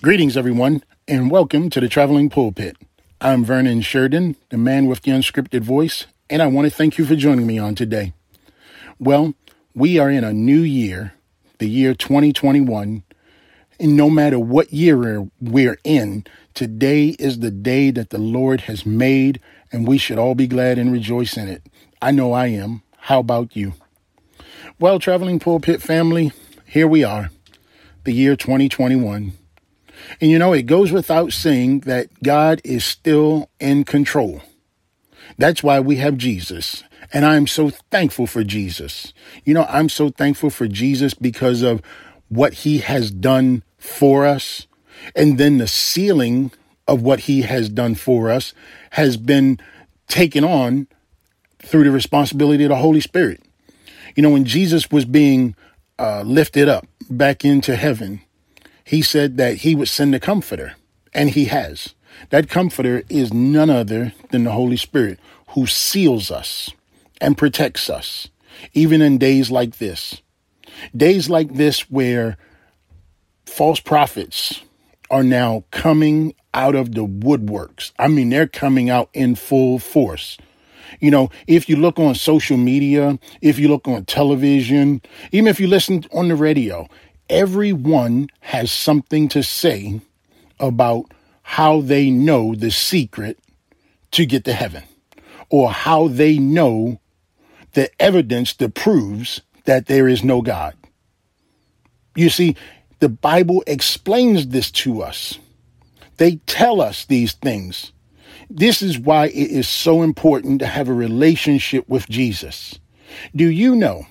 Greetings, everyone, and welcome to the Traveling Pulpit. I'm Vernon Sheridan, the man with the unscripted voice, and I want to thank you for joining me on today. Well, we are in a new year, the year 2021, and no matter what year we're in, today is the day that the Lord has made, and we should all be glad and rejoice in it. I know I am. How about you? Well, Traveling Pulpit family, here we are, the year 2021. And you know, it goes without saying that God is still in control. That's why we have Jesus. And I'm so thankful for Jesus. You know, I'm so thankful for Jesus because of what he has done for us. And then the sealing of what he has done for us has been taken on through the responsibility of the Holy Spirit. You know, when Jesus was being uh, lifted up back into heaven, he said that he would send a comforter, and he has. That comforter is none other than the Holy Spirit who seals us and protects us, even in days like this. Days like this where false prophets are now coming out of the woodworks. I mean, they're coming out in full force. You know, if you look on social media, if you look on television, even if you listen on the radio, everyone has something to say about how they know the secret to get to heaven or how they know the evidence that proves that there is no God. You see, the Bible explains this to us. They tell us these things. This is why it is so important to have a relationship with Jesus. Do you know?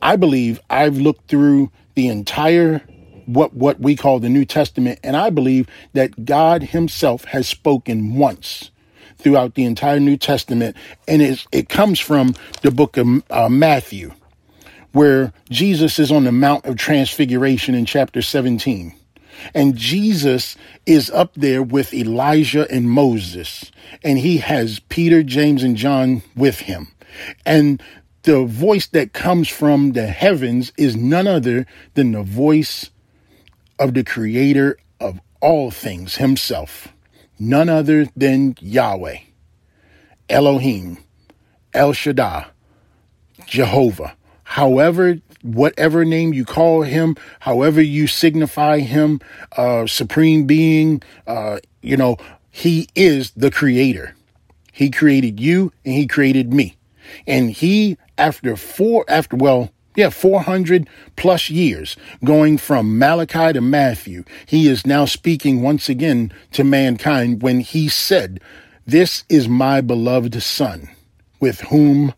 I believe I've looked through the entire what what we call the New Testament, and I believe that God Himself has spoken once throughout the entire New Testament, and it it comes from the book of uh, Matthew, where Jesus is on the Mount of Transfiguration in chapter seventeen. And Jesus is up there with Elijah and Moses, and he has Peter, James, and John with him. And the voice that comes from the heavens is none other than the voice of the creator of all things himself, none other than Yahweh, Elohim, El Shaddai, Jehovah. However, whatever name you call him, however you signify him, uh, supreme being, uh, you know, he is the creator. He created you and he created me. And he after four, after, well, yeah, 400 plus years going from Malachi to Matthew, he is now speaking once again to mankind when he said, This is my beloved Son, with whom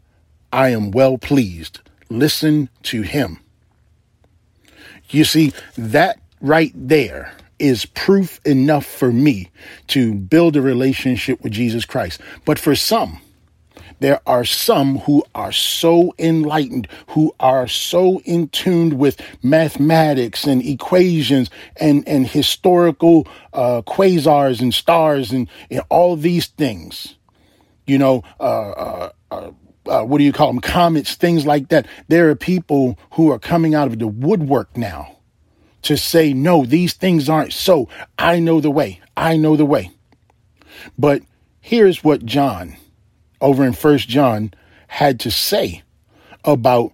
I am well pleased. Listen to him. You see, that right there is proof enough for me to build a relationship with Jesus Christ. But for some, there are some who are so enlightened, who are so in tune with mathematics and equations and, and historical uh, quasars and stars and, and all these things. You know, uh, uh, uh, uh what do you call them? Comets, things like that. There are people who are coming out of the woodwork now to say, no, these things aren't so. I know the way. I know the way. But here's what John over in First John had to say about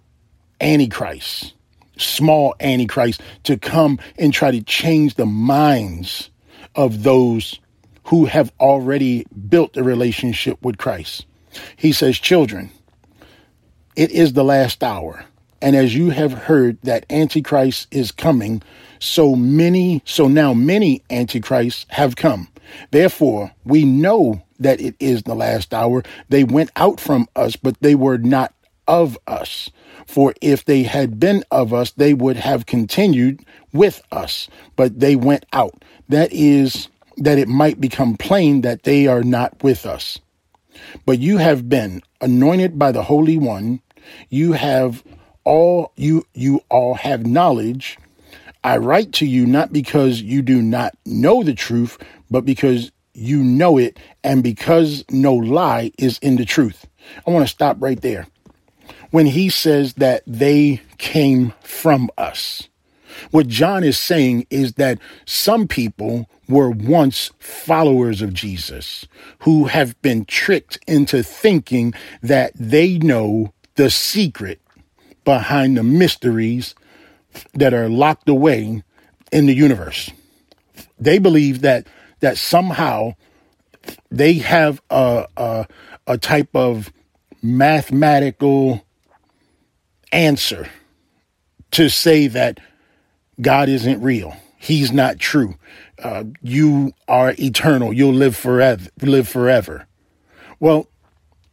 Antichrist, small Antichrist, to come and try to change the minds of those who have already built a relationship with Christ. He says, Children, it is the last hour. And as you have heard that Antichrist is coming, so many, so now many Antichrists have come. Therefore, we know that it is the last hour. They went out from us, but they were not of us. For if they had been of us, they would have continued with us, but they went out. That is, that it might become plain that they are not with us. But you have been anointed by the Holy One. You have all, you, you all have knowledge. I write to you not because you do not know the truth, but because you know it, and because no lie is in the truth. I want to stop right there. When he says that they came from us, What John is saying is that some people were once followers of Jesus who have been tricked into thinking that they know the secret behind the mysteries that are locked away in the universe. They believe that that somehow they have a, a, a type of mathematical answer to say that God isn't real. He's not true. Uh, you are eternal. You'll live forever. Live forever. Well,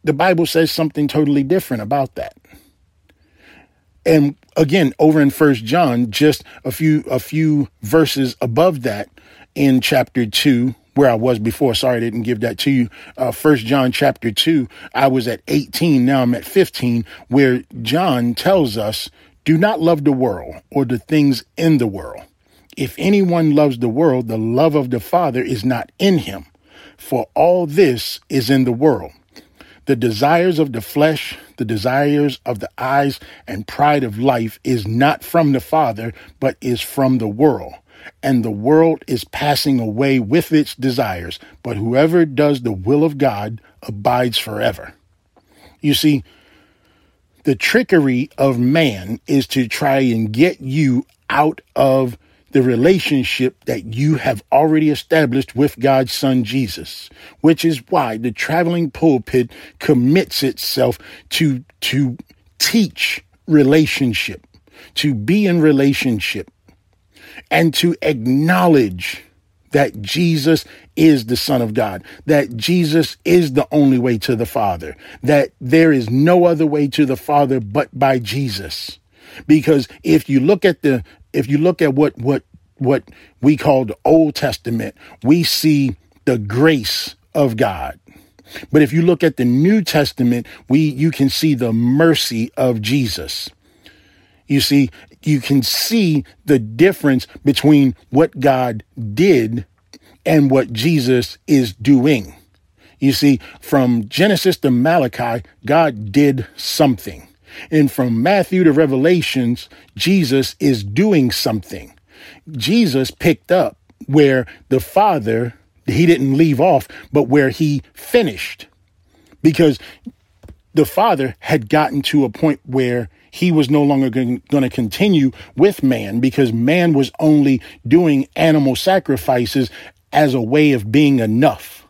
the Bible says something totally different about that. And again, over in First John, just a few a few verses above that, in chapter two, where I was before. Sorry, I didn't give that to you. Uh, First John chapter two. I was at 18. Now I'm at 15, where John tells us, "Do not love the world or the things in the world. If anyone loves the world, the love of the Father is not in him. For all this is in the world." The desires of the flesh, the desires of the eyes, and pride of life is not from the Father, but is from the world. And the world is passing away with its desires, but whoever does the will of God abides forever. You see, the trickery of man is to try and get you out of the relationship that you have already established with God's Son Jesus, which is why the traveling pulpit commits itself to, to teach relationship, to be in relationship, and to acknowledge that Jesus is the Son of God, that Jesus is the only way to the Father, that there is no other way to the Father but by Jesus. Because if you look at the if you look at what what what we call the Old Testament, we see the grace of God. But if you look at the New Testament, we you can see the mercy of Jesus. You see, you can see the difference between what God did and what Jesus is doing. You see, from Genesis to Malachi, God did something. And from Matthew to Revelations, Jesus is doing something. Jesus picked up where the Father, he didn't leave off, but where he finished. Because the Father had gotten to a point where he was no longer going to continue with man because man was only doing animal sacrifices as a way of being enough,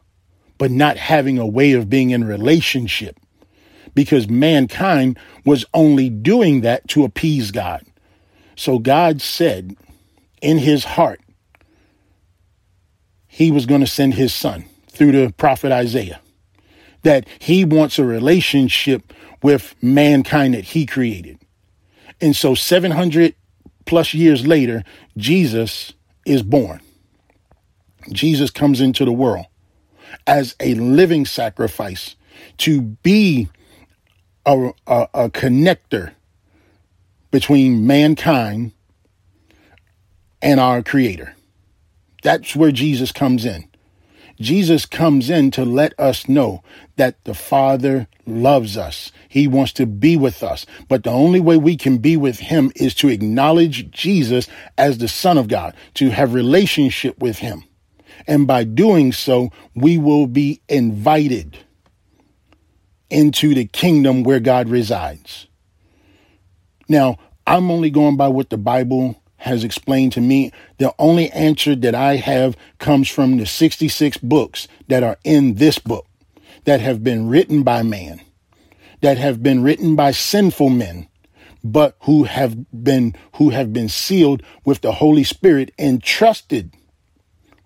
but not having a way of being in relationship because mankind was only doing that to appease God. So God said in his heart, he was going to send his son through the prophet Isaiah, that he wants a relationship with mankind that he created. And so 700 plus years later, Jesus is born. Jesus comes into the world as a living sacrifice to be a, a, a connector between mankind and our creator. That's where Jesus comes in. Jesus comes in to let us know that the Father loves us. He wants to be with us. But the only way we can be with him is to acknowledge Jesus as the Son of God, to have relationship with him. And by doing so, we will be invited into the kingdom where God resides. Now, I'm only going by what the Bible has explained to me. The only answer that I have comes from the 66 books that are in this book that have been written by man, that have been written by sinful men, but who have been who have been sealed with the Holy Spirit and trusted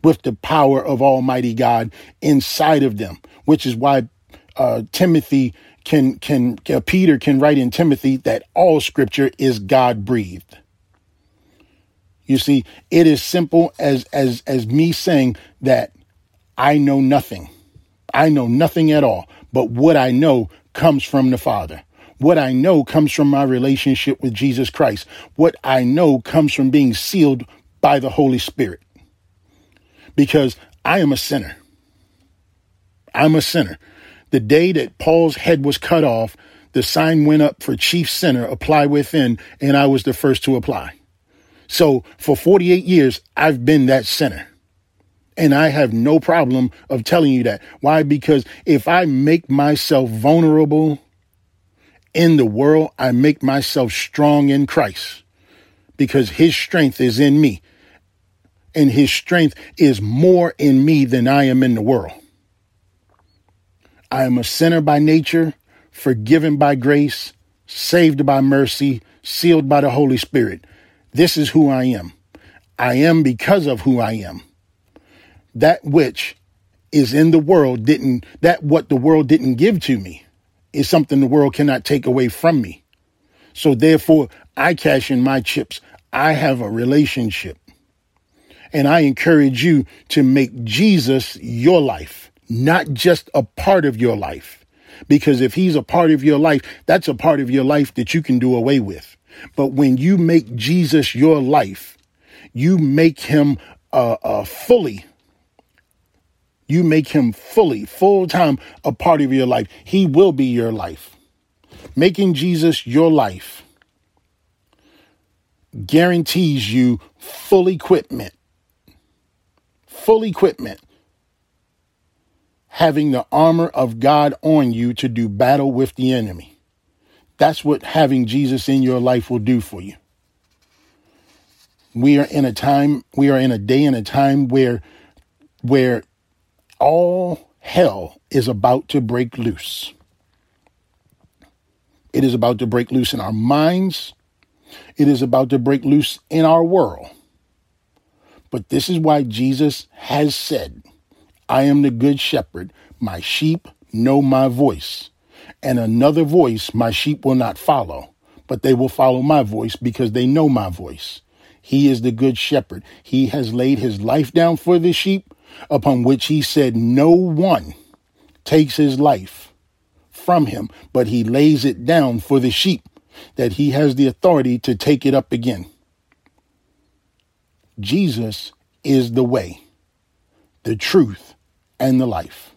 with the power of Almighty God inside of them, which is why uh, Timothy can can uh, Peter can write in Timothy that all Scripture is God breathed. You see, it is simple as as as me saying that I know nothing. I know nothing at all, but what I know comes from the Father. What I know comes from my relationship with Jesus Christ. What I know comes from being sealed by the Holy Spirit. Because I am a sinner. I'm a sinner. The day that Paul's head was cut off, the sign went up for chief sinner, apply within, and I was the first to apply. So for 48 years, I've been that sinner. And I have no problem of telling you that. Why? Because if I make myself vulnerable in the world, I make myself strong in Christ because his strength is in me. And his strength is more in me than I am in the world. I am a sinner by nature, forgiven by grace, saved by mercy, sealed by the Holy Spirit. This is who I am. I am because of who I am. That which is in the world didn't, that what the world didn't give to me is something the world cannot take away from me. So therefore, I cash in my chips. I have a relationship. And I encourage you to make Jesus your life, not just a part of your life. Because if he's a part of your life, that's a part of your life that you can do away with. But when you make Jesus your life, you make him uh, uh, fully, you make him fully, full time a part of your life. He will be your life. Making Jesus your life guarantees you full equipment. Full equipment. Having the armor of God on you to do battle with the enemy. That's what having Jesus in your life will do for you. We are in a time, we are in a day and a time where where all hell is about to break loose. It is about to break loose in our minds. It is about to break loose in our world. But this is why Jesus has said, I am the good shepherd. My sheep know my voice and another voice my sheep will not follow, but they will follow my voice because they know my voice. He is the good shepherd. He has laid his life down for the sheep, upon which he said, No one takes his life from him, but he lays it down for the sheep, that he has the authority to take it up again. Jesus is the way, the truth, and the life.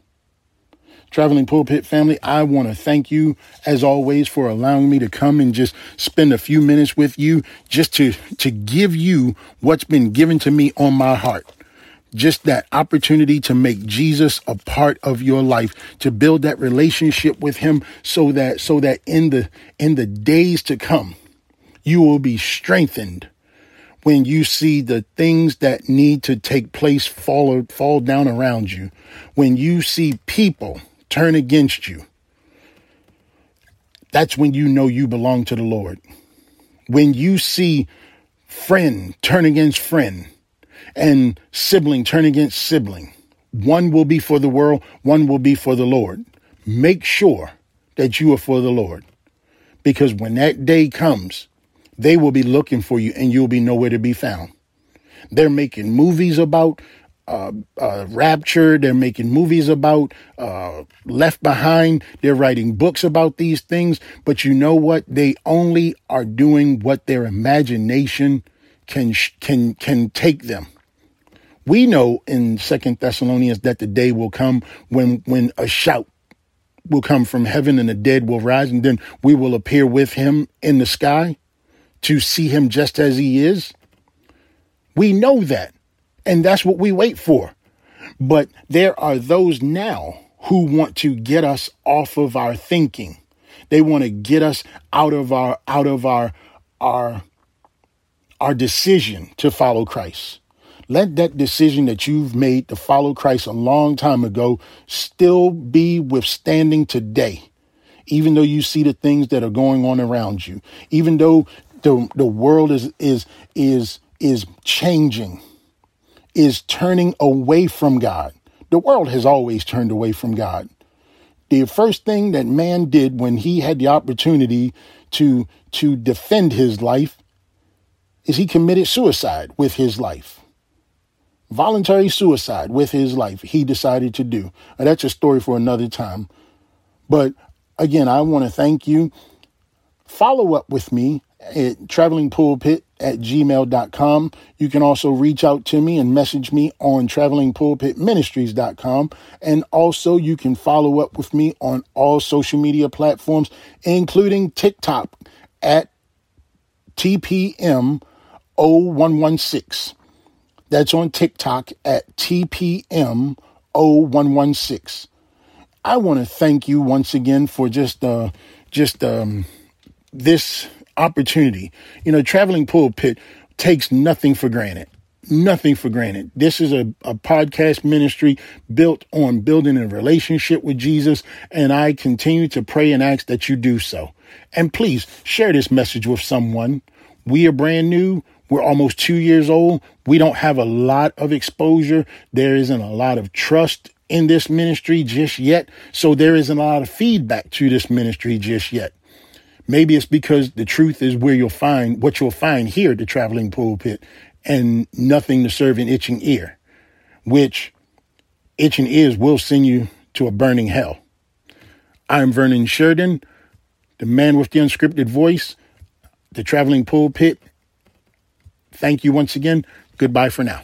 Traveling Pulpit family, I want to thank you as always for allowing me to come and just spend a few minutes with you just to, to give you what's been given to me on my heart. Just that opportunity to make Jesus a part of your life, to build that relationship with him so that, so that in the, in the days to come, you will be strengthened when you see the things that need to take place fall, fall down around you, when you see people turn against you, that's when you know you belong to the Lord. When you see friend turn against friend and sibling turn against sibling, one will be for the world, one will be for the Lord. Make sure that you are for the Lord. Because when that day comes, they will be looking for you and you'll be nowhere to be found. They're making movies about uh, uh, Rapture. They're making movies about uh, Left Behind. They're writing books about these things. But you know what? They only are doing what their imagination can can can take them. We know in Second Thessalonians that the day will come when when a shout will come from heaven and the dead will rise, and then we will appear with him in the sky to see him just as he is. We know that. And that's what we wait for. But there are those now who want to get us off of our thinking. They want to get us out of our out of our our our decision to follow Christ. Let that decision that you've made to follow Christ a long time ago still be withstanding today. Even though you see the things that are going on around you, even though the, the world is is is is changing is turning away from God. The world has always turned away from God. The first thing that man did when he had the opportunity to, to defend his life is he committed suicide with his life. Voluntary suicide with his life, he decided to do. Now, that's a story for another time. But again, I want to thank you. Follow up with me at Traveling Pulpit at gmail.com. You can also reach out to me and message me on travelingpulpitministries.com. And also you can follow up with me on all social media platforms, including TikTok at TPM 0116. That's on TikTok at TPM 0116. I want to thank you once again for just uh just um this opportunity. You know, traveling pulpit takes nothing for granted. Nothing for granted. This is a, a podcast ministry built on building a relationship with Jesus, and I continue to pray and ask that you do so. And please share this message with someone. We are brand new. We're almost two years old. We don't have a lot of exposure. There isn't a lot of trust in this ministry just yet. So there isn't a lot of feedback to this ministry just yet. Maybe it's because the truth is where you'll find what you'll find here at the traveling pulpit and nothing to serve an itching ear, which itching ears will send you to a burning hell. I'm Vernon Sheridan, the man with the unscripted voice, the traveling pulpit. Thank you once again. Goodbye for now.